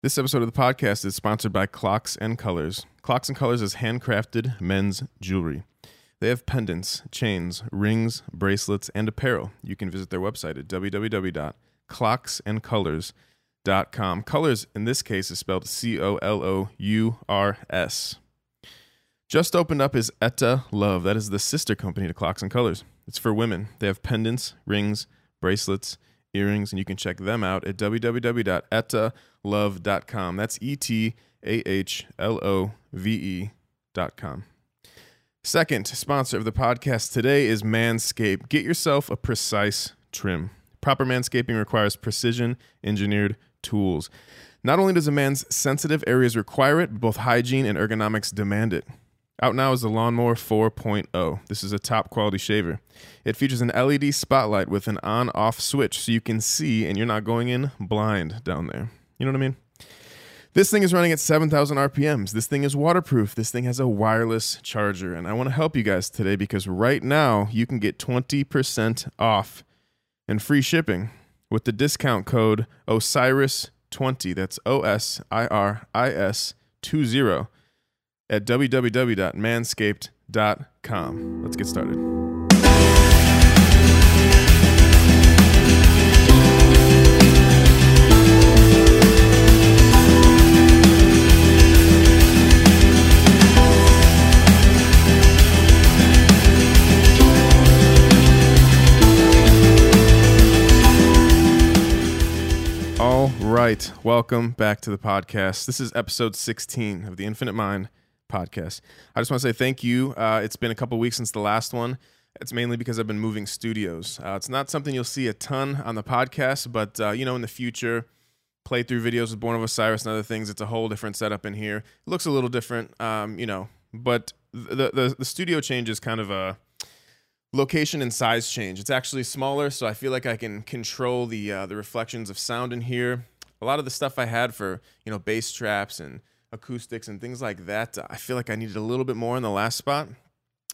This episode of the podcast is sponsored by Clocks and Colors. Clocks and Colors is handcrafted men's jewelry. They have pendants, chains, rings, bracelets, and apparel. You can visit their website at www.clocksandcolours.com. Colors, in this case, is spelled C O L O U R S. Just opened up is Ettah Love. That is the sister company to Clocks and Colors. It's for women. They have pendants, rings, bracelets, earrings, and you can check them out at www.ettahlove.com. That's E T A H L O V E.com. Second sponsor of the podcast today is Manscaped. Get yourself a precise trim. Proper manscaping requires precision engineered tools. Not only does a man's sensitive areas require it, but both hygiene and ergonomics demand it. Out now is the Lawnmower 4.0. This is a top quality shaver. It features an LED spotlight with an on off switch so you can see and you're not going in blind down there. You know what I mean? This thing is running at 7,000 RPMs. This thing is waterproof. This thing has a wireless charger. And I want to help you guys today because right now you can get 20% off and free shipping with the discount code OSIRIS20. That's O S I R I S 20 at www.manscaped.com. Let's get started. All right. Welcome back to the podcast. This is episode 16 of the Infinite Mind podcast. I just want to say thank you. Uh, it's been a couple weeks since the last one. It's mainly because I've been moving studios. Uh, it's not something you'll see a ton on the podcast, but uh, you know, in the future, playthrough videos with Born of Osiris and other things, it's a whole different setup in here. It looks a little different, um, you know, but the, the the studio change is kind of a location and size change. It's actually smaller, so I feel like I can control the uh, the reflections of sound in here. A lot of the stuff I had for you know bass traps and acoustics and things like that, I feel like I needed a little bit more in the last spot.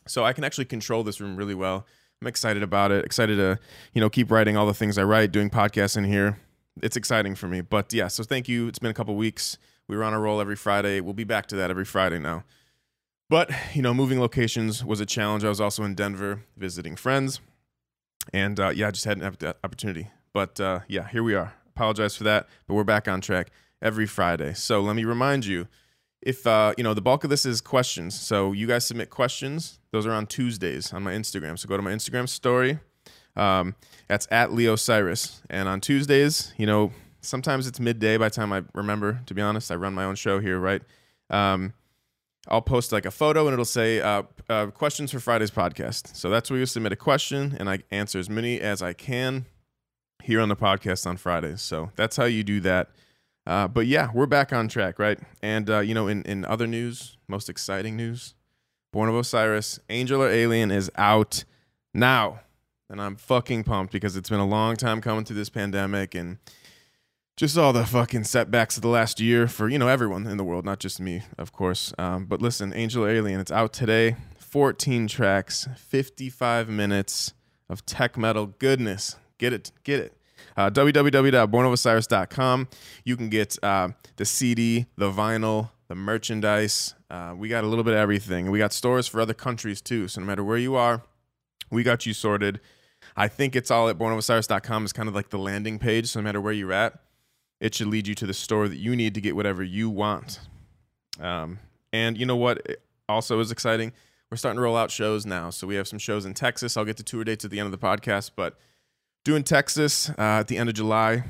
So I can actually control this room really well. I'm excited about it. Excited to you know keep writing all the things I write, doing podcasts in here. It's exciting for me. But yeah, so thank you. It's been a couple weeks. We were on a roll every Friday. We'll be back to that every Friday now. But, you know, moving locations was a challenge. I was also in Denver visiting friends. And uh, yeah, I just hadn't had that opportunity. But uh, yeah, here we are. Apologize for that, but we're back on track every Friday. So let me remind you if, uh, you know, the bulk of this is questions. So you guys submit questions. Those are on Tuesdays on my Instagram. So go to my Instagram story. Um, that's at Leo Cyrus. And on Tuesdays, you know, sometimes it's midday by the time I remember, to be honest. I run my own show here, right? Um, I'll post like a photo and it'll say uh, uh, questions for Friday's podcast. So that's where you submit a question and I answer as many as I can here on the podcast on Fridays. So that's how you do that. Uh, but yeah, we're back on track, right? And uh, you know, in in other news, most exciting news, Born of Osiris, Angel or Alien is out now, and I'm fucking pumped because it's been a long time coming through this pandemic and just all the fucking setbacks of the last year for you know everyone in the world, not just me, of course. Um, but listen, Angel Alien, it's out today. 14 tracks, 55 minutes of tech metal goodness. Get it, get it. Uh. You can get uh, the CD, the vinyl, the merchandise. Uh, we got a little bit of everything. We got stores for other countries too. So no matter where you are, we got you sorted. I think it's all at bornofosiris.com is kind of like the landing page. So no matter where you're at, it should lead you to the store that you need to get whatever you want. Um, and you know what also is exciting? We're starting to roll out shows now. So we have some shows in Texas. I'll get to tour dates at the end of the podcast, but doing Texas uh, at the end of July.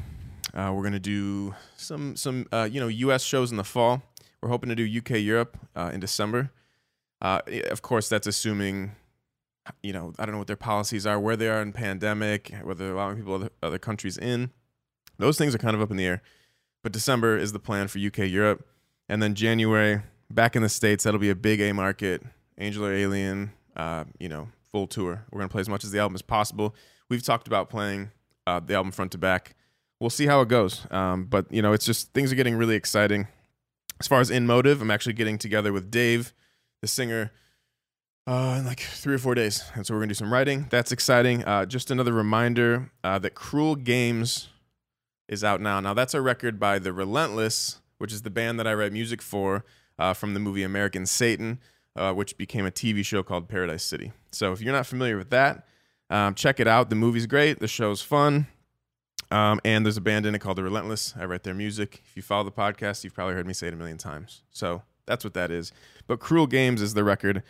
Uh, we're gonna do some some uh, you know U.S. shows in the fall. We're hoping to do UK Europe uh, in December. Uh, of course, that's assuming you know I don't know what their policies are, where they are in pandemic, whether they're allowing people other, other countries in. Those things are kind of up in the air. But December is the plan for UK Europe. And then January, back in the States, that'll be a big A market, Angel or Alien, uh, you know, full tour. We're going to play as much as the album as possible. We've talked about playing uh, the album front to back. We'll see how it goes. Um, but, you know, it's just things are getting really exciting. As far as In Motive, I'm actually getting together with Dave, the singer, uh, in like three or four days. And so we're going to do some writing. That's exciting. Uh, just another reminder uh, that Cruel Games is out now. Now that's a record by the Relentless which is the band that I write music for uh, from the movie American Satan, uh, which became a TV show called Paradise City. So if you're not familiar with that, um, check it out. The movie's great. The show's fun. Um, and there's a band in it called The Relentless. I write their music. If you follow the podcast, you've probably heard me say it a million times. So that's what that is. But Cruel Games is the record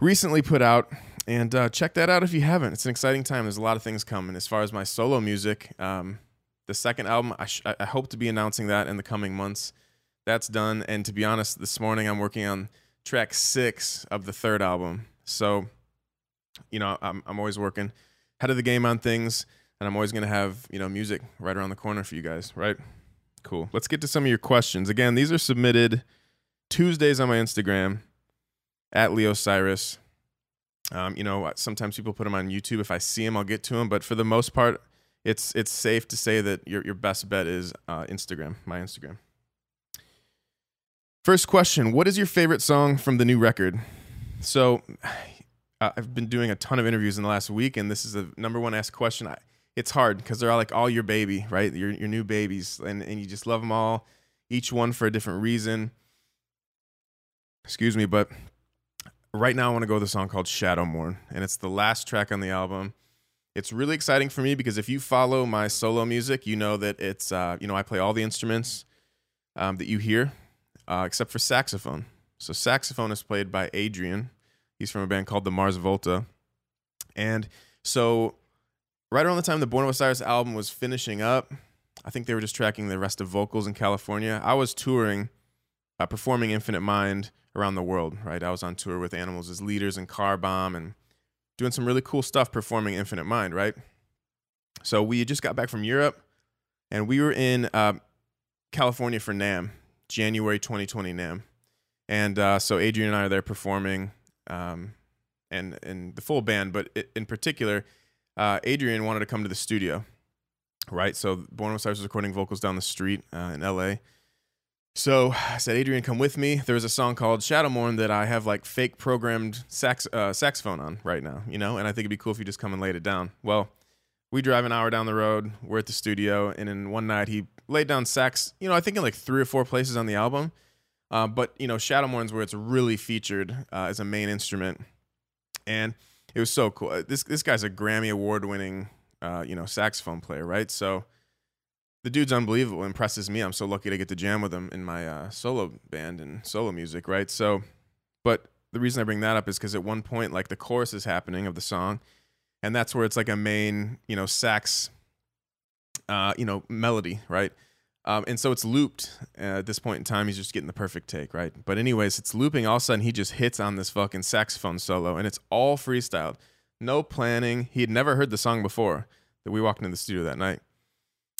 recently put out. And uh, check that out if you haven't. It's an exciting time. There's a lot of things coming. As far as my solo music, um, the second album, I, sh- I hope to be announcing that in the coming months. That's done. And to be honest, this morning I'm working on track six of the third album. So, you know, I'm, I'm always working ahead of the game on things, and I'm always going to have, you know, music right around the corner for you guys, right? Cool. Let's get to some of your questions. Again, these are submitted Tuesdays on my Instagram at Leo Cyrus. Um, you know, sometimes people put them on YouTube. If I see them, I'll get to them. But for the most part, it's it's safe to say that your your best bet is uh, Instagram, my Instagram. First question: What is your favorite song from the new record? So, I've been doing a ton of interviews in the last week, and this is the number one asked question. I, it's hard because they're all like all your baby, right? Your your new babies, and and you just love them all, each one for a different reason. Excuse me, but right now I want to go with a song called Shadowmourn, and it's the last track on the album. It's really exciting for me because if you follow my solo music, you know that it's uh, you know I play all the instruments um, that you hear, uh, except for saxophone. So saxophone is played by Adrian. He's from a band called the Mars Volta, and so right around the time the Born of Osiris album was finishing up, I think they were just tracking the rest of vocals in California. I was touring, uh, performing Infinite Mind around the world, right? I was on tour with Animals as Leaders and Car Bomb and doing some really cool stuff performing Infinite Mind, right? So we just got back from Europe and we were in uh, California for NAMM, January 2020 NAMM. And uh, so Adrian and I are there performing um, and, and the full band, but in particular, uh, Adrian wanted to come to the studio, right? So Born of Osiris was recording vocals down the street uh, in LA so I said, Adrian, come with me. There was a song called Shadowmourn that I have like fake programmed sax, uh, saxophone on right now, you know, and I think it'd be cool if you just come and laid it down. Well, we drive an hour down the road. We're at the studio, and in one night he laid down sax. You know, I think in like three or four places on the album. Uh, but you know, Shadowmourn's where it's really featured uh, as a main instrument, and it was so cool. This this guy's a Grammy award winning, uh, you know, saxophone player, right? So the dude's unbelievable. Impresses me. I'm so lucky to get to jam with him in my uh, solo band and solo music, right? So, but the reason I bring that up is because at one point, like the chorus is happening of the song, and that's where it's like a main, you know, sax, uh, you know, melody, right? Um, and so it's looped uh, at this point in time. He's just getting the perfect take, right? But anyways, it's looping. All of a sudden, he just hits on this fucking saxophone solo, and it's all freestyled, no planning. He had never heard the song before. That we walked into the studio that night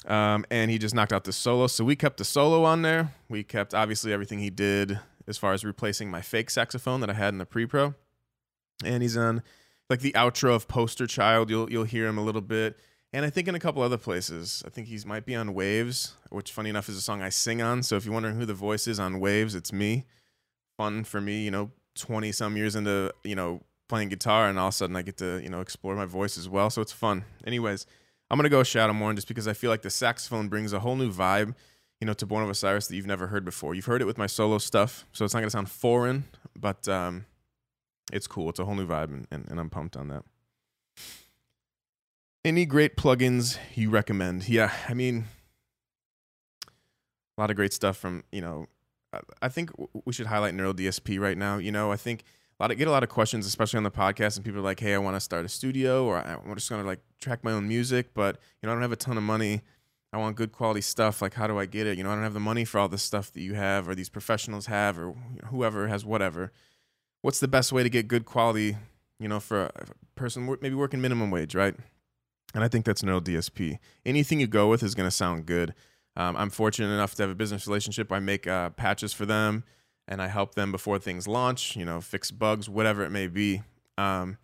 um, and he just knocked out the solo. So we kept the solo on there. We kept obviously everything he did as far as replacing my fake saxophone that I had in the pre-pro. And he's on like the outro of Poster Child. You'll you'll hear him a little bit. And I think in a couple other places. I think he's might be on Waves, which funny enough is a song I sing on. So if you're wondering who the voice is on Waves, it's me. Fun for me, you know, 20 some years into, you know, playing guitar and all of a sudden I get to, you know, explore my voice as well. So it's fun. Anyways, I'm gonna go Shadowmourn just because I feel like the saxophone brings a whole new vibe, you know, to Born of Osiris that you've never heard before. You've heard it with my solo stuff, so it's not gonna sound foreign, but um, it's cool. It's a whole new vibe, and, and, and I'm pumped on that. Any great plugins you recommend? Yeah, I mean, a lot of great stuff from you know. I think we should highlight Neural DSP right now. You know, I think a lot of, get a lot of questions, especially on the podcast, and people are like, "Hey, I want to start a studio, or I'm just going to like track my own music, but you know, I don't have a ton of money. I want good quality stuff. Like, how do I get it? You know, I don't have the money for all this stuff that you have, or these professionals have, or you know, whoever has whatever. What's the best way to get good quality? You know, for a person maybe working minimum wage, right? And I think that's no DSP. Anything you go with is going to sound good. Um, I'm fortunate enough to have a business relationship. I make uh, patches for them and I help them before things launch, you know, fix bugs, whatever it may be. Um,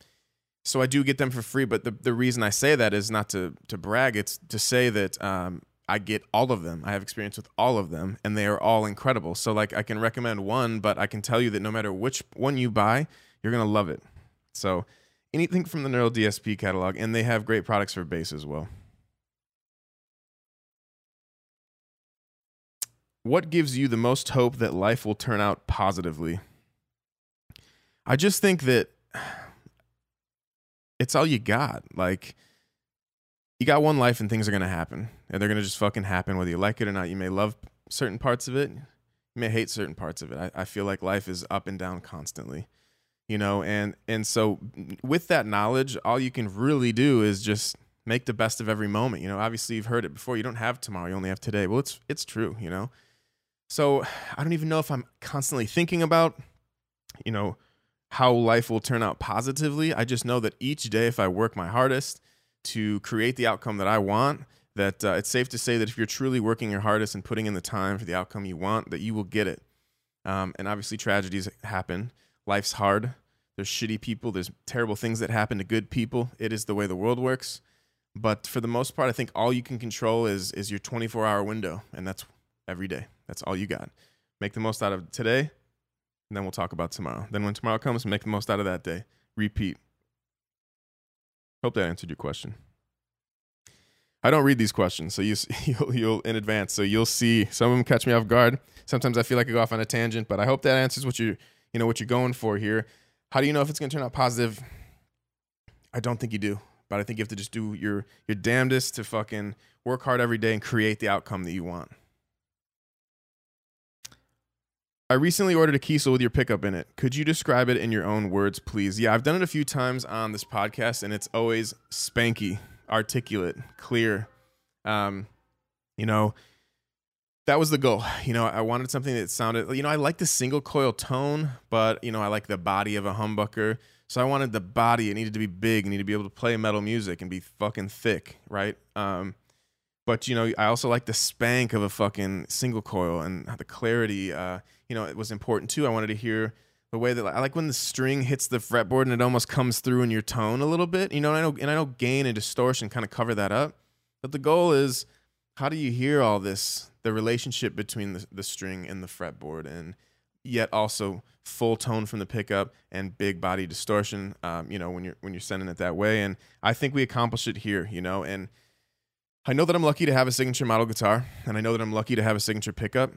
so I do get them for free, but the, the reason I say that is not to to brag. It's to say that um, I get all of them. I have experience with all of them, and they are all incredible. So like I can recommend one, but I can tell you that no matter which one you buy, you're gonna love it. So anything from the Neural DSP catalog, and they have great products for bass as well. what gives you the most hope that life will turn out positively? I just think that it's all you got. Like, you got one life and things are going to happen. And they're going to just fucking happen whether you like it or not. You may love certain parts of it, you may hate certain parts of it. I, I feel like life is up and down constantly. You know, and and so with that knowledge, all you can really do is just make the best of every moment. You know, obviously you've heard it before. You don't have tomorrow, you only have today. Well, it's it's true, you know. So I don't even know if I'm constantly thinking about, you know, how life will turn out positively. I just know that each day, if I work my hardest to create the outcome that I want, that uh, it's safe to say that if you're truly working your hardest and putting in the time for the outcome you want, that you will get it. Um, and obviously, tragedies happen. Life's hard. There's shitty people. There's terrible things that happen to good people. It is the way the world works. But for the most part, I think all you can control is is your 24 hour window, and that's every day. That's all you got. Make the most out of today, and then we'll talk about tomorrow. Then when tomorrow comes, make the most out of that day. Repeat. Hope that answered your question. I don't read these questions, so you you'll, you'll in advance, so you'll see some of them catch me off guard. Sometimes I feel like I go off on a tangent, but I hope that answers what you you know what you're going for here. How do you know if it's going to turn out positive? I don't think you do, but I think you have to just do your your damnedest to fucking work hard every day and create the outcome that you want. I recently ordered a Kiesel with your pickup in it. Could you describe it in your own words, please? Yeah, I've done it a few times on this podcast, and it's always spanky, articulate, clear. Um, you know, that was the goal. You know, I wanted something that sounded, you know, I like the single coil tone, but, you know, I like the body of a humbucker. So I wanted the body, it needed to be big, it needed to be able to play metal music and be fucking thick, right? Um, but, you know, I also like the spank of a fucking single coil and the clarity. Uh, you know, it was important too. I wanted to hear the way that I like when the string hits the fretboard and it almost comes through in your tone a little bit. You know, and I know and I know gain and distortion kind of cover that up. But the goal is how do you hear all this, the relationship between the, the string and the fretboard and yet also full tone from the pickup and big body distortion um, you know when you're when you're sending it that way? And i think we accomplished it here you know and i know that i'm lucky to have a signature model guitar and i know that i'm lucky to have a signature pickup.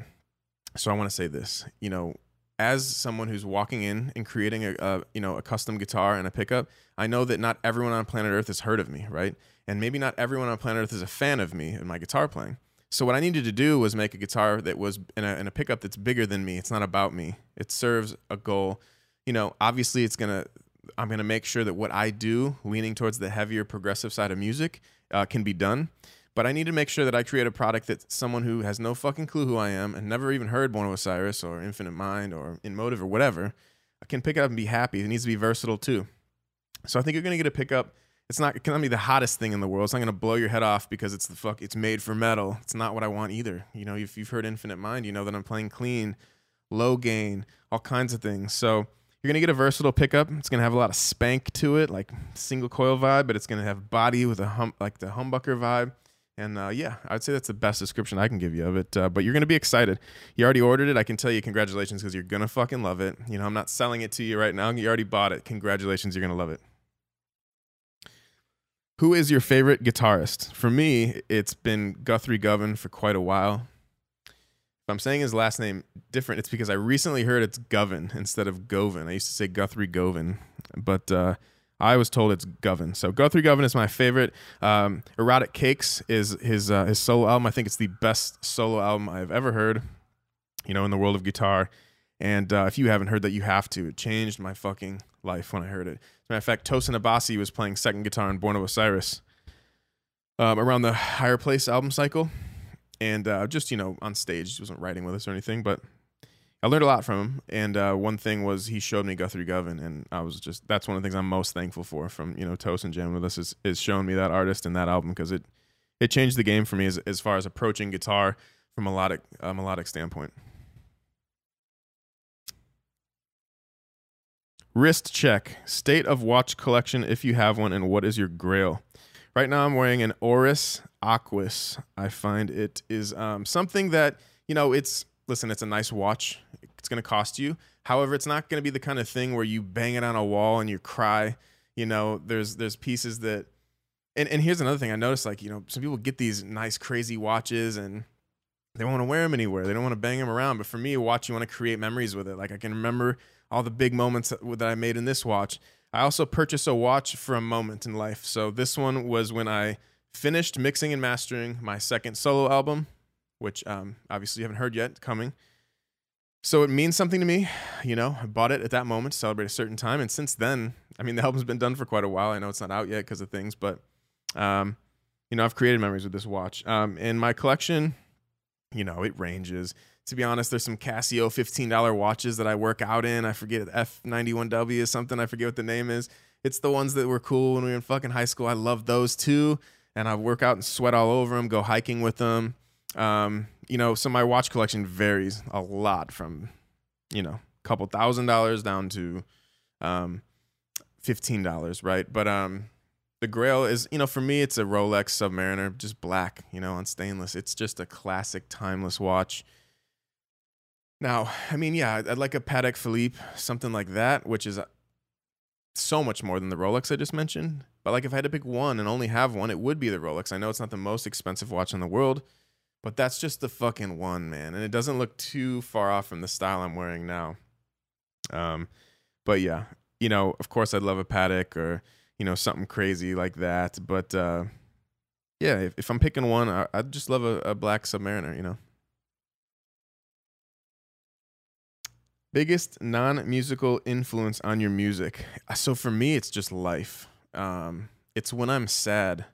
So I want to say this, you know, as someone who's walking in and creating a, a, you know a custom guitar and a pickup, I know that not everyone on planet Earth has heard of me, right? And maybe not everyone on planet Earth is a fan of me and my guitar playing. So what I needed to do was make a guitar that was in a, in a pickup that's bigger than me. It's not about me. It serves a goal. You know, obviously it's gonna. I'm gonna make sure that what I do, leaning towards the heavier progressive side of music, uh, can be done. But I need to make sure that I create a product that someone who has no fucking clue who I am and never even heard Born of Osiris or Infinite Mind or In Motive or whatever can pick it up and be happy. It needs to be versatile too. So I think you're gonna get a pickup. It's not gonna be the hottest thing in the world. It's not gonna blow your head off because it's the fuck. It's made for metal. It's not what I want either. You know, if you've heard Infinite Mind, you know that I'm playing clean, low gain, all kinds of things. So you're gonna get a versatile pickup. It's gonna have a lot of spank to it, like single coil vibe, but it's gonna have body with a hum, like the humbucker vibe. And uh, yeah, I'd say that's the best description I can give you of it. Uh, but you're going to be excited. You already ordered it. I can tell you congratulations because you're going to fucking love it. You know, I'm not selling it to you right now. You already bought it. Congratulations. You're going to love it. Who is your favorite guitarist? For me, it's been Guthrie Govan for quite a while. If I'm saying his last name different, it's because I recently heard it's Govan instead of Govan. I used to say Guthrie Govan. But, uh, I was told it's Govan. So Guthrie Govan is my favorite. Um, Erotic Cakes is his uh, his solo album. I think it's the best solo album I've ever heard. You know, in the world of guitar. And uh, if you haven't heard that, you have to. It changed my fucking life when I heard it. As a matter of fact, Tosin Abasi was playing second guitar in Born of Osiris um, around the Higher Place album cycle. And uh, just, you know, on stage. He wasn't writing with us or anything, but I learned a lot from him, and uh, one thing was he showed me Guthrie Govan, and I was just that's one of the things I'm most thankful for from you know Tosin Jam with us is is showing me that artist and that album because it it changed the game for me as as far as approaching guitar from a melodic a melodic standpoint. Wrist check. State of watch collection if you have one, and what is your grail? Right now, I'm wearing an Oris Aquis. I find it is um, something that you know it's listen, it's a nice watch. It's going to cost you. However, it's not going to be the kind of thing where you bang it on a wall and you cry. You know, there's there's pieces that and, and here's another thing I noticed like, you know, some people get these nice crazy watches and they don't want to wear them anywhere. They don't want to bang them around. But for me, a watch, you want to create memories with it. Like I can remember all the big moments that, that I made in this watch. I also purchased a watch for a moment in life. So this one was when I finished mixing and mastering my second solo album, which um, obviously you haven't heard yet, coming. So it means something to me. You know, I bought it at that moment to celebrate a certain time. And since then, I mean, the album's been done for quite a while. I know it's not out yet because of things, but, um, you know, I've created memories with this watch. Um, in my collection, you know, it ranges. To be honest, there's some Casio $15 watches that I work out in. I forget F91W is something. I forget what the name is. It's the ones that were cool when we were in fucking high school. I love those too. And I work out and sweat all over them, go hiking with them. Um, you know, so my watch collection varies a lot from, you know, a couple thousand dollars down to um, fifteen dollars, right? But um, the Grail is, you know, for me, it's a Rolex Submariner, just black, you know, on stainless. It's just a classic, timeless watch. Now, I mean, yeah, I'd like a Patek Philippe, something like that, which is uh, so much more than the Rolex I just mentioned. But like, if I had to pick one and only have one, it would be the Rolex. I know it's not the most expensive watch in the world, but that's just the fucking one, man. And it doesn't look too far off from the style I'm wearing now. Um, but yeah, you know, of course, I'd love a Patek or you know something crazy like that. But uh, yeah, if, if I'm picking one, I, would just love a, a black Submariner. You know. Biggest non-musical influence on your music. Uh, so for me, it's just life. Um, it's when I'm sad,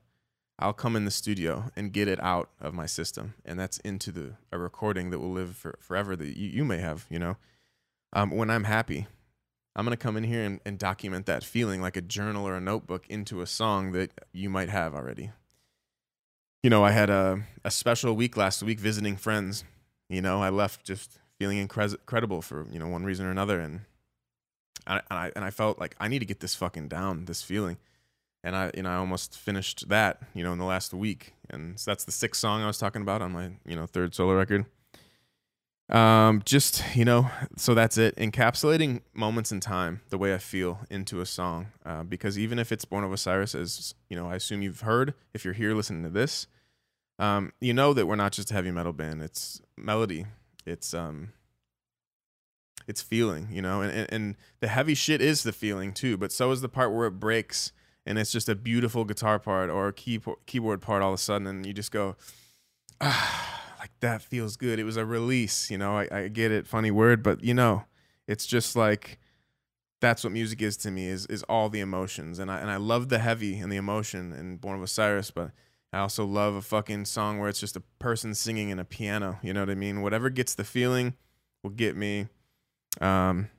I'll come in the studio and get it out of my system, and that's into the a recording that will live for, forever that you, you may have. You know, um, when I'm happy, I'm to come in here and, and document that feeling like a journal or a notebook into a song that you might have already. You know, I had a, a special week last week visiting friends. You know, I left just feeling incredible for, you know, one reason or another. And I, and I, and I felt like I need to get this fucking down, this feeling. And I, you know, I almost finished that, you know, in the last week. And so that's the sixth song I was talking about on my, you know, third solo record. Um just you know so that's it. Encapsulating moments in time the way i feel into a song. Uh, because even if it's born of osiris as you know i assume you've heard if you're here listening to this um you know that we're not just a heavy metal band. It's melody. It's um it's feeling you know and, and, and the heavy shit is the feeling too but so is the part where it breaks and it's just a beautiful guitar part or a key, keyboard part all of a sudden and you just go ah like that feels good. It was a release, you know. I, I get it, funny word, but you know, it's just like that's what music is to me is is all the emotions, and I and I love the heavy and the emotion in Born of Osiris, but I also love a fucking song where it's just a person singing in a piano. You know what I mean? Whatever gets the feeling will get me. Um,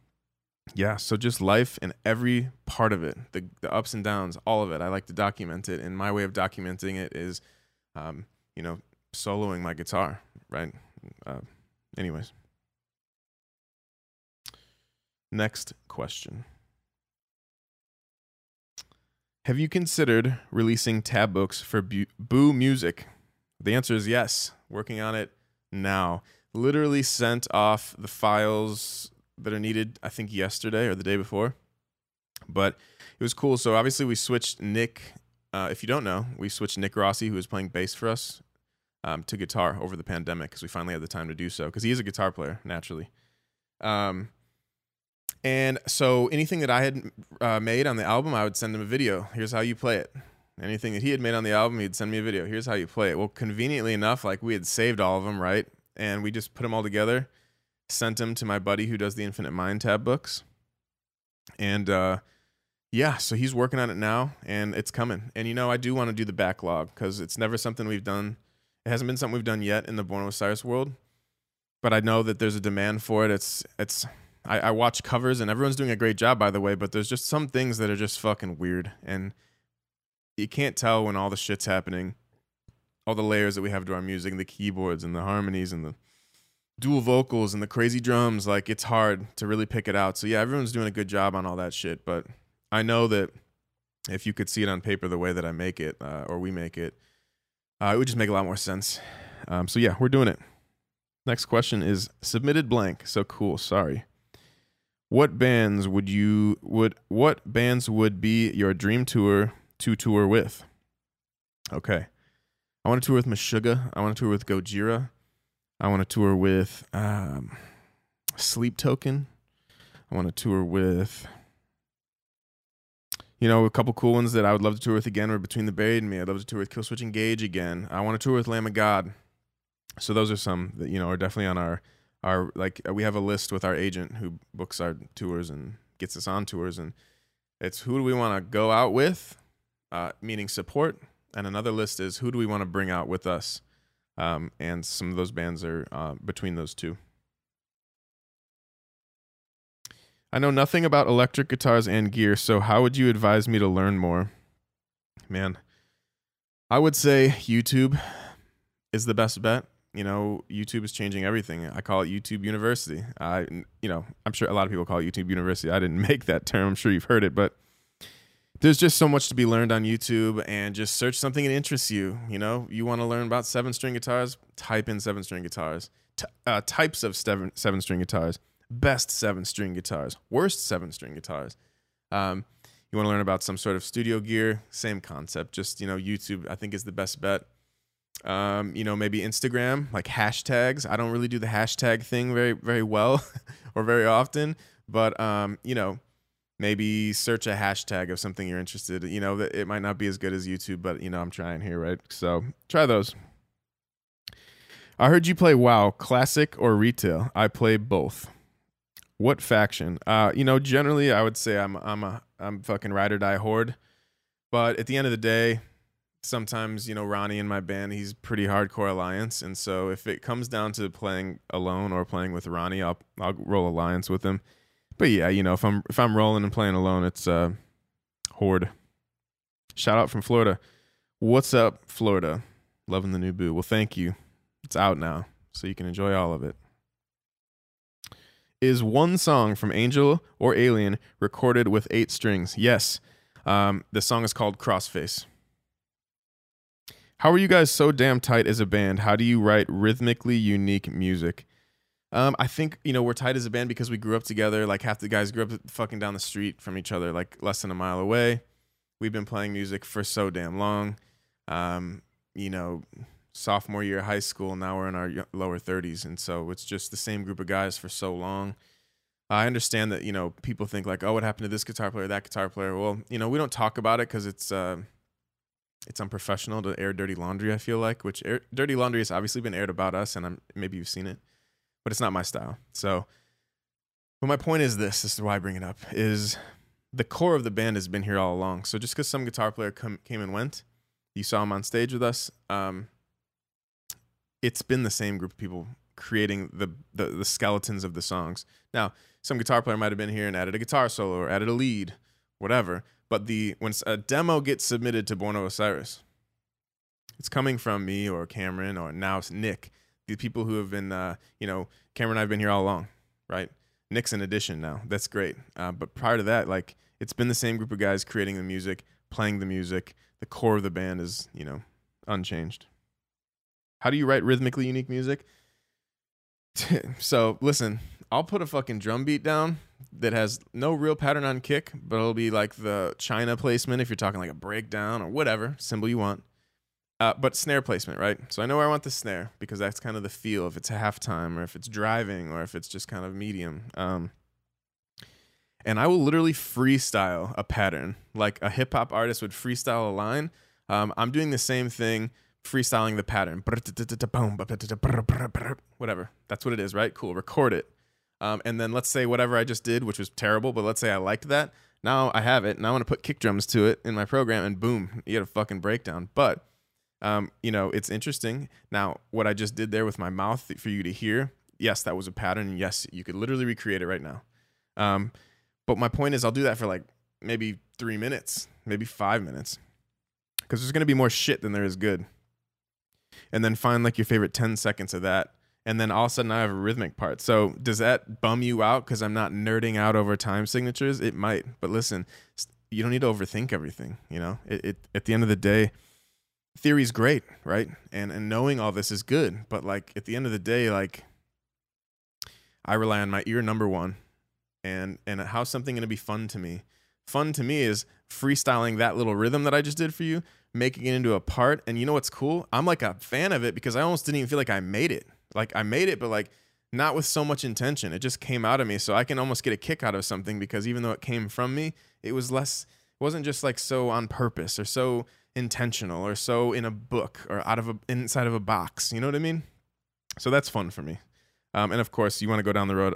yeah. So just life and every part of it, the the ups and downs, all of it. I like to document it, and my way of documenting it is, um, you know, soloing my guitar, right? Uh, anyways. Next question. Have you considered releasing tab books for BOO Music? The answer is yes. Working on it now. Literally sent off the files that are needed, I think, yesterday or the day before. But it was cool. So obviously, we switched Nick. Uh, if you don't know, we switched Nick Rossi, who was playing bass for us, um, to guitar over the pandemic because we finally had the time to do so because he is a guitar player naturally. Um, and so anything that I had uh, made on the album, I would send him a video. Here's how you play it. Anything that he had made on the album, he'd send me a video. Here's how you play it. Well, conveniently enough, like we had saved all of them, right? And we just put them all together, sent them to my buddy who does the Infinite Mind tab books. And uh, yeah, so he's working on it now and it's coming. And you know, I do want to do the backlog because it's never something we've done it hasn't been something we've done yet in the Born Osiris world, but I know that there's a demand for it. It's it's I, I watch covers and everyone's doing a great job by the way, but there's just some things that are just fucking weird and you can't tell when all the shit's happening. All the layers that we have to our music, and the keyboards and the harmonies and the dual vocals and the crazy drums, like it's hard to really pick it out. So yeah, everyone's doing a good job on all that shit, but I know that if you could see it on paper the way that I make it uh, or we make it, uh, it would just make a lot more sense. Um, so yeah, we're doing it. Next question is submitted blank. So cool. Sorry. What bands would you would what bands would be your dream tour to tour with? Okay. I want to tour with Meshuggah. I want to tour with Gojira. I want to tour with um, Sleep Token. I want to tour with, you know, a couple cool ones that I would love to tour with again are Between the Buried and Me. I'd love to tour with Killswitch Engage again. I want to tour with Lamb of God. So those are some that, you know, are definitely on our, our, like, we have a list with our agent who books our tours and gets us on tours. And it's who do we want to go out with, uh, meaning support. And another list is who do we want to bring out with us um, and some of those bands are uh, between those two. I know nothing about electric guitars and gear, so how would you advise me to learn more? Man, I would say YouTube is the best bet. You know, YouTube is changing everything. I call it YouTube University. I, you know, I'm sure a lot of people call it YouTube University. I didn't make that term. I'm sure you've heard it, but there's just so much to be learned on YouTube and just search something that interests you. You know, you want to learn about seven string guitars, type in seven string guitars, T- uh, types of seven, seven string guitars, best seven string guitars, worst seven string guitars. Um, you want to learn about some sort of studio gear, same concept. Just, you know, YouTube, I think, is the best bet. Um, you know, maybe Instagram, like hashtags. I don't really do the hashtag thing very, very well or very often, but, um, you know, maybe search a hashtag of something you're interested in. You know, it might not be as good as YouTube, but you know, I'm trying here, right? So try those. I heard you play WoW, classic or retail. I play both. What faction? Uh, you know, generally I would say I'm I'm a I'm fucking ride or die horde. But at the end of the day, sometimes, you know, Ronnie in my band, he's pretty hardcore alliance. And so if it comes down to playing alone or playing with Ronnie, I'll I'll roll alliance with him but yeah, you know, if I'm if I'm rolling and playing alone, it's uh horde. Shout out from Florida. What's up, Florida? Loving the new BOO. Well, thank you. It's out now, so you can enjoy all of it. Is one song from Angel or Alien recorded with eight strings? Yes. Um, the song is called Crossface. How are you guys so damn tight as a band? How do you write rhythmically unique music? Um, I think you know we're tight as a band because we grew up together. Like half the guys grew up fucking down the street from each other, like less than a mile away. We've been playing music for so damn long. Um, you know, sophomore year of high school. Now we're in our lower thirties, and so it's just the same group of guys for so long. I understand that you know people think like, oh, what happened to this guitar player, that guitar player? Well, you know, we don't talk about it because it's uh, it's unprofessional to air dirty laundry. I feel like, which air, dirty laundry has obviously been aired about us, and I'm, maybe you've seen it but it's not my style. So, but my point is this: this is why I bring it up. Is the core of the band has been here all along. So just because some guitar player come, came and went, you saw him on stage with us. Um, it's been the same group of people creating the, the the skeletons of the songs. Now, some guitar player might have been here and added a guitar solo or added a lead, whatever. But the when a demo gets submitted to Born of Osiris, it's coming from me or Cameron or now it's Nick the people who have been, uh, you know, Cameron and I've been here all along, right? Nick's an addition now. That's great. Uh, but prior to that, like it's been the same group of guys creating the music, playing the music. The core of the band is, you know, unchanged. How do you write rhythmically unique music? so listen, I'll put a fucking drum beat down that has no real pattern on kick, but it'll be like the China placement if you're talking like a breakdown or whatever cymbal you want. Uh, but snare placement, right? So I know where I want the snare because that's kind of the feel. If it's halftime, or if it's driving, or if it's just kind of medium. Um, and I will literally freestyle a pattern like a hip hop artist would freestyle a line. Um, I'm doing the same thing, freestyling the pattern. Whatever. That's what it is, right? Cool. Record it. Um, and then let's say whatever I just did, which was terrible, but let's say I liked that. Now I have it, and I want to put kick drums to it in my program, and boom, you get a fucking breakdown. But um, you know, it's interesting. Now, what I just did there with my mouth for you to hear, yes, that was a pattern. Yes, you could literally recreate it right now. Um, but my point is, I'll do that for like maybe three minutes, maybe five minutes, because there's going to be more shit than there is good. And then find like your favorite 10 seconds of that. And then all of a sudden I have a rhythmic part. So does that bum you out because I'm not nerding out over time signatures? It might. But listen, you don't need to overthink everything. You know, it, it at the end of the day, theory's great, right? And and knowing all this is good, but like at the end of the day, like I rely on my ear number one, and and how's something going to be fun to me? Fun to me is freestyling that little rhythm that I just did for you, making it into a part. And you know what's cool? I'm like a fan of it because I almost didn't even feel like I made it. like I made it, but like not with so much intention. It just came out of me. So I can almost get a kick out of something because even though it came from me, it was less, it wasn't just like so on purpose or so intentional or so in a book or out of a, inside of a box. You know what I mean? So that's fun for me. Um, and of course, you want to go down the road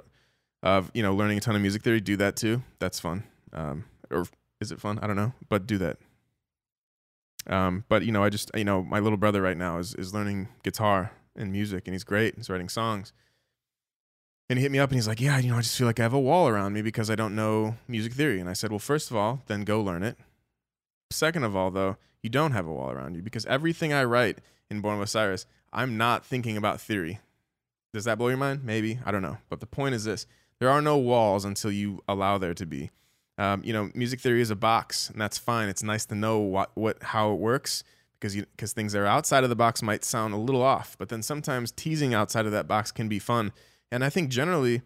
of, you know, learning a ton of music theory, do that too. That's fun. Um, or is it fun? I don't know, but do that. Um, but you know, I just, you know, my little brother right now is, is learning guitar and music and he's great. He's writing songs and he hit me up and he's like, Yeah, you know, I just feel like I have a wall around me because I don't know music theory. And I said, Well, first of all, then go learn it. Second of all, though, you don't have a wall around you because everything I write in Born of Osiris, I'm not thinking about theory. Does that blow your mind? Maybe. I don't know. But the point is this there are no walls until you allow there to be. Um, you know, music theory is a box, and that's fine. It's nice to know what, what how it works because because things that are outside of the box might sound a little off. But then sometimes teasing outside of that box can be fun and I think generally,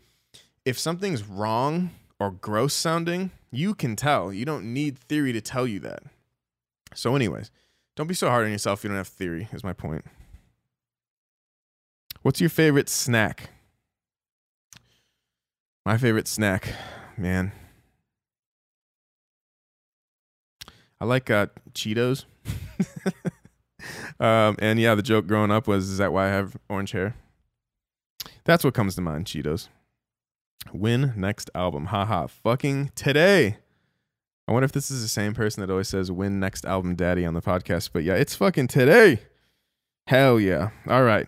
if something's wrong or gross sounding, you can tell. You don't need theory to tell you that. So, anyways, don't be so hard on yourself you don't have theory, is my point. What's your favorite snack? My favorite snack, man. I like uh, Cheetos. um, and yeah, the joke growing up was, is that why I have orange hair? That's what comes to mind, Cheetos. Win next album. Haha. Fucking today. I wonder if this is the same person that always says win next album daddy on the podcast. But yeah, it's fucking today. Hell yeah. All right.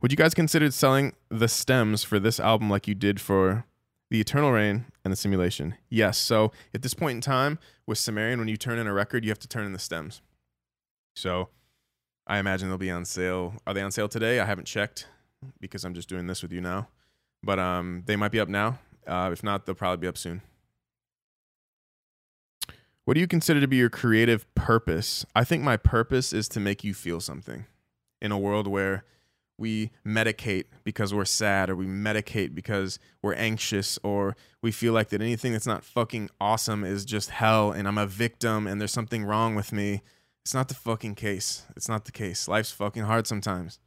Would you guys consider selling the stems for this album like you did for The Eternal Reign and The Simulation? Yes. So at this point in time with Sumerian, when you turn in a record, you have to turn in the stems. So I imagine they'll be on sale. Are they on sale today? I haven't checked because I'm just doing this with you now. But um, they might be up now. Uh, if not, they'll probably be up soon. What do you consider to be your creative purpose? I think my purpose is to make you feel something in a world where we medicate because we're sad or we medicate because we're anxious or we feel like that anything that's not fucking awesome is just hell and I'm a victim and there's something wrong with me. It's not the fucking case. It's not the case. Life's fucking hard sometimes.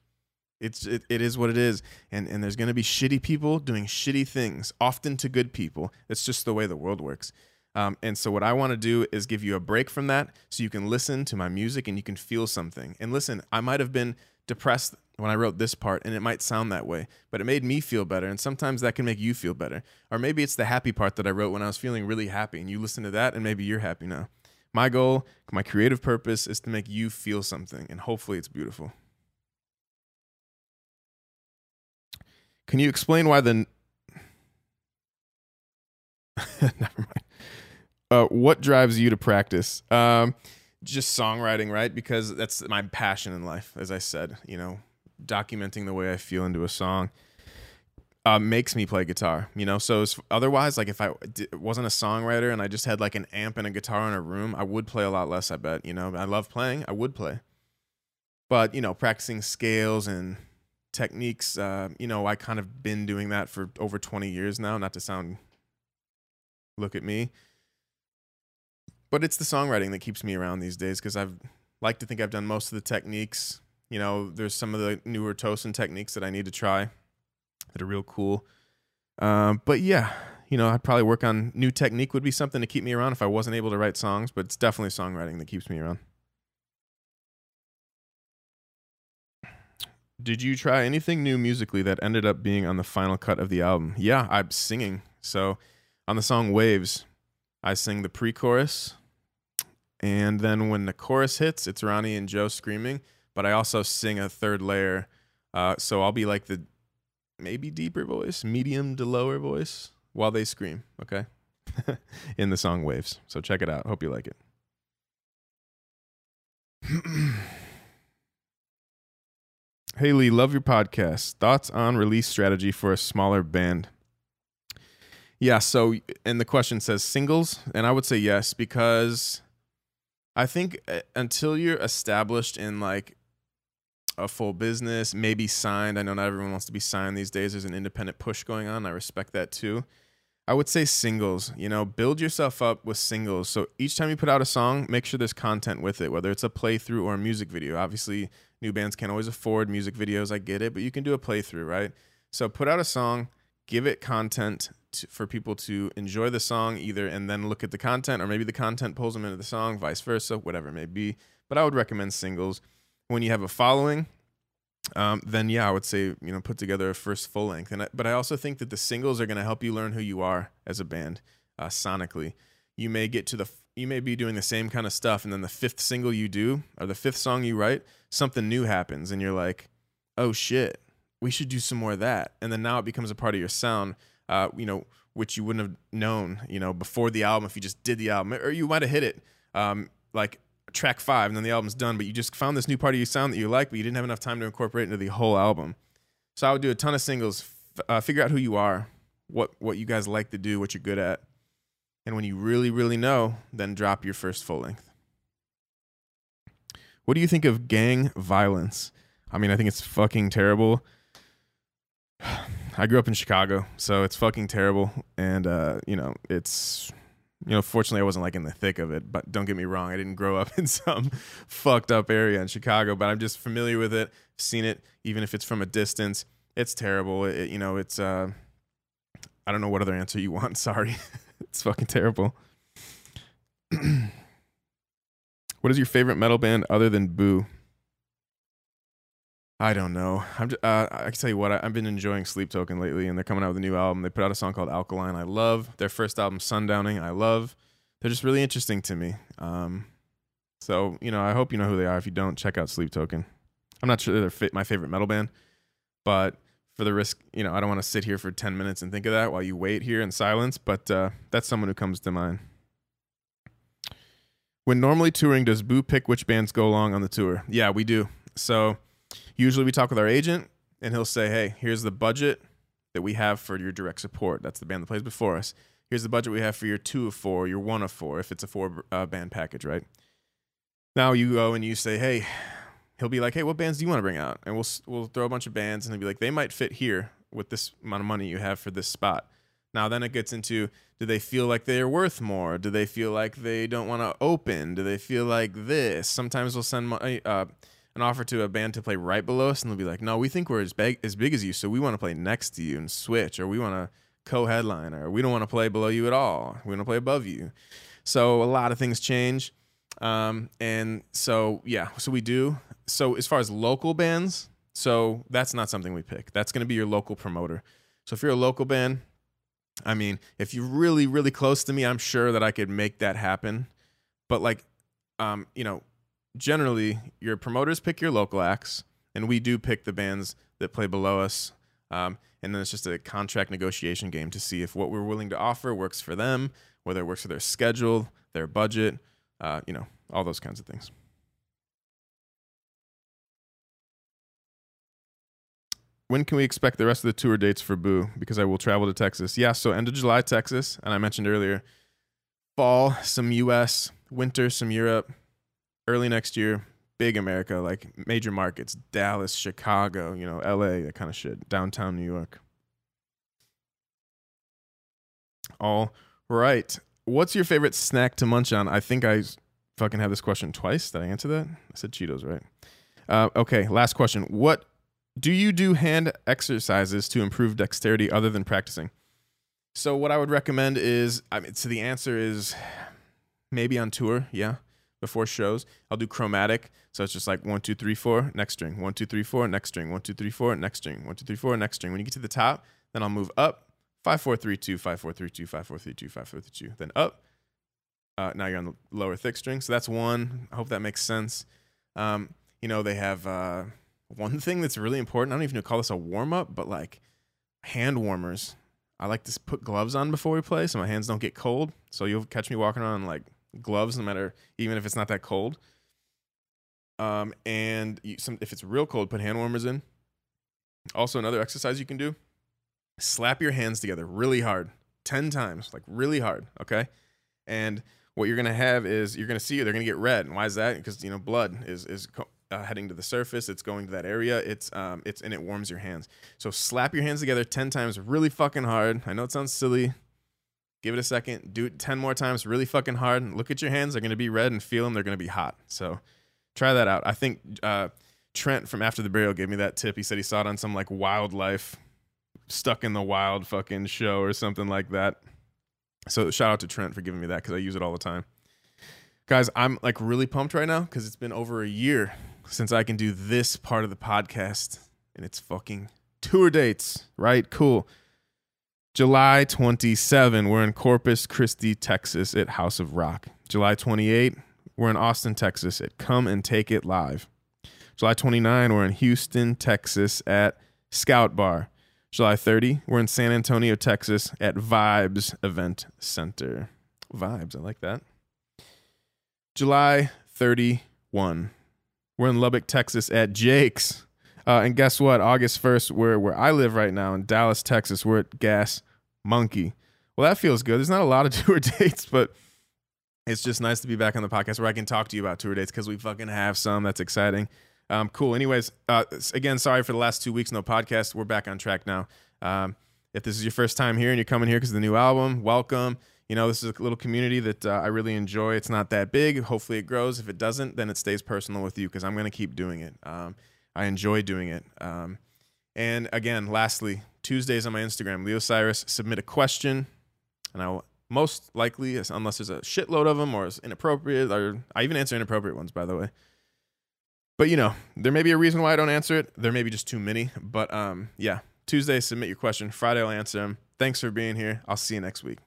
It's it, it is what it is, and and there's gonna be shitty people doing shitty things, often to good people. It's just the way the world works. Um, and so what I want to do is give you a break from that, so you can listen to my music and you can feel something. And listen, I might have been depressed when I wrote this part, and it might sound that way, but it made me feel better. And sometimes that can make you feel better. Or maybe it's the happy part that I wrote when I was feeling really happy, and you listen to that, and maybe you're happy now. My goal, my creative purpose is to make you feel something, and hopefully it's beautiful. Can you explain why the never mind. Uh, what drives you to practice? Um, just songwriting, right? Because that's my passion in life. As I said, you know, documenting the way I feel into a song uh, makes me play guitar. You know, so otherwise, like if I d- wasn't a songwriter and I just had like an amp and a guitar in a room, I would play a lot less. I bet. You know, I love playing. I would play, but you know, practicing scales and techniques. Uh, you know, I kind of been doing that for over 20 years now. Not to sound, look at me, but it's the songwriting that keeps me around these days because I've like to think I've done most of the techniques. You know, there's some of the newer Tosin techniques that I need to try that are real cool. Um, but yeah, you know, I'd probably work on new technique would be something to keep me around if I wasn't able to write songs, but it's definitely songwriting that keeps me around. Did you try anything new musically that ended up being on the final cut of the album? Yeah, I'm singing. So on the song Waves, I sing the pre chorus. And then when the chorus hits, it's Ronnie and Joe screaming. But I also sing a third layer. Uh, so I'll be like the maybe deeper voice, medium to lower voice while they scream. Okay. In the song Waves. So check it out. Hope you like it. Haley, love your podcast. Thoughts on release strategy for a smaller band? Yeah, so and the question says singles, and I would say yes because I think uh, until you're established in like a full business, maybe signed. I know not everyone wants to be signed these days. There's an independent push going on. I respect that too. I would say singles, you know, build yourself up with singles. So each time you put out a song, make sure there's content with it, whether it's a playthrough or a music video. Obviously, New bands can't always afford music videos. I get it, but you can do a playthrough, right? So put out a song, give it content to, for people to enjoy the song either and then look at the content or maybe the content pulls them into the song, vice versa, whatever it may be. But I would recommend singles. When you have a following, um, then yeah, I would say you know put together a first full length. And I, but I also think that the singles are going to help you learn who you are as a band uh, sonically. You may get to the you may be doing the same kind of stuff, and then the fifth single you do or the fifth song you write, something new happens, and you're like, oh shit, we should do some more of that. And then now it becomes a part of your sound, uh, you know, which you wouldn't have known, you know, before the album if you just did the album, or you might have hit it. Um, like track five and then the album's done, but you just found this new part of your sound that you like, but you didn't have enough time to incorporate into the whole album. So I would do a ton of singles, f- uh, figure out who you are, what what you guys like to do, what you're good at, and when you really really know, then drop your first full length. What do you think of gang violence? I mean, I think it's fucking terrible. I grew up in Chicago, so it's fucking terrible, and uh, you know, it's you know, fortunately, I wasn't like in the thick of it. But don't get me wrong, I didn't grow up in some fucked up area in Chicago. But I'm just familiar with it, seen it, even if it's from a distance. It's terrible. It, you know, it's. Uh, I don't know what other answer you want. Sorry, it's fucking terrible. what is your favorite metal band other than Boo? I don't know. I'm just, uh, I can tell you what. I, have been enjoying Sleep Token lately, and they're coming out with a new album. They put out a song called Alkaline. I love their first album, Sundowning. I love. They're just really interesting to me. Um, so you know, I hope you know who they are. If you don't, check out Sleep Token. I'm not sure they're fit my favorite metal band, but for the risk, you know, I don't want to sit here for 10 minutes and think of that while you wait here in silence. But uh, that's someone who comes to mind. When normally touring, does Boo pick which bands go along on the tour? Yeah, we do. So Usually we talk with our agent and he'll say, hey, here's the budget that we have for your direct support. That's the band that plays before us. Here's the budget we have for your two of four, your one of four, if it's a four uh, band package, right? Now you go and you say, hey, he'll be like, hey, what bands do you want to bring out? And we'll we'll throw a bunch of bands, and he'll be like, they might fit here with this amount of money you have for this spot. Now then it gets into, do they feel like they're worth more? Do they feel like they don't want to open? Do they feel like this? Sometimes we'll send money. Uh, an offer to a band to play right below us, and they'll be like, "No, we think we're as big as big as you, so we want to play next to you and switch, or we want to co-headline, or we don't want to play below you at all. We want to play above you." So a lot of things change, um, and so yeah, so we do. So as far as local bands, so that's not something we pick. That's going to be your local promoter. So if you're a local band, I mean, if you're really really close to me, I'm sure that I could make that happen. But like, um, you know, generally your promoters pick your local acts, and we do pick the bands that play below us. Um, and then it's just a contract negotiation game to see if what we're willing to offer works for them, whether it works for their schedule, their budget, uh, you know, all those kinds of things. When can we expect the rest of the tour dates for Boo? Because I will travel to Texas. Yeah, so end of July, Texas, and I mentioned earlier, fall, some U.S., winter, some Europe, early next year, big America, like major markets, Dallas, Chicago, you know, LA, that kind of shit, downtown New York. All right. What's your favorite snack to munch on? I think I fucking have this question twice. Did I answer that? I said Cheetos, right? Uh, okay, last question. What do you do hand exercises to improve dexterity other than practicing? So what I would recommend is, I mean, so the answer is maybe on tour, yeah before shows. I'll do chromatic. So it's just like one, two, three, four, next string. One, two, three, four, next string. One, two, three, four, next string. One, two, three, four, next string. When you get to the top, then I'll move up. Five, four, three, two, five, four, three, two, five, four, three, two, five, four, three, two. Then up. Uh, now you're on the lower thick string. So that's one. I hope that makes sense. Um, you know, they have uh, one thing that's really important. I don't even know call this a warm up, but like hand warmers. I like to put gloves on before we play so my hands don't get cold. So you'll catch me walking around like gloves, no matter even if it's not that cold. Um, and you, some, if it's real cold, put hand warmers in. Also, another exercise you can do: slap your hands together really hard, ten times, like really hard. Okay, and what you're gonna have is you're gonna see they're gonna get red. And why is that? Because you know blood is is uh, heading to the surface. It's going to that area. It's um it's and it warms your hands. So slap your hands together ten times, really fucking hard. I know it sounds silly. Give it a second. Do it 10 more times really fucking hard. Look at your hands. They're going to be red and feel them. They're going to be hot. So try that out. I think uh, Trent from After the Burial gave me that tip. He said he saw it on some like wildlife, stuck in the wild fucking show or something like that. So shout out to Trent for giving me that because I use it all the time. Guys, I'm like really pumped right now because it's been over a year since I can do this part of the podcast, and it's fucking tour dates, right? Cool. July 27, we're in Corpus Christi, Texas at House of Rock. July 28, we're in Austin, Texas at Come and Take It Live. July 29, we're in Houston, Texas at Scout Bar. July 30, we're in San Antonio, Texas at Vibes Event Center. Vibes, I like that. July 31, we're in Lubbock, Texas at Jake's. Uh, and guess what? August 1st, we're where I live right now in Dallas, Texas. We're at Gas Monkey. Well, that feels good. There's not a lot of tour dates, but it's just nice to be back on the podcast where I can talk to you about tour dates because we fucking have some. That's exciting. Um, cool. Anyways, uh, again, sorry for the last two weeks, no podcast. We're back on track now. Um, if this is your first time here and you're coming here because of the new album, welcome. You know, this is a little community that uh, I really enjoy. It's not that big. Hopefully, it grows. If it doesn't, then it stays personal with you because I'm going to keep doing it. Um, I enjoy doing it. Um, and again, lastly, Tuesdays on my Instagram, Leo Cyrus, submit a question, and I will most likely, unless there's a shitload of them or it's inappropriate, or I even answer inappropriate ones, by the way. But you know, there may be a reason why I don't answer it. There may be just too many. But um, yeah, Tuesday, submit your question. Friday, I'll answer them. Thanks for being here. I'll see you next week.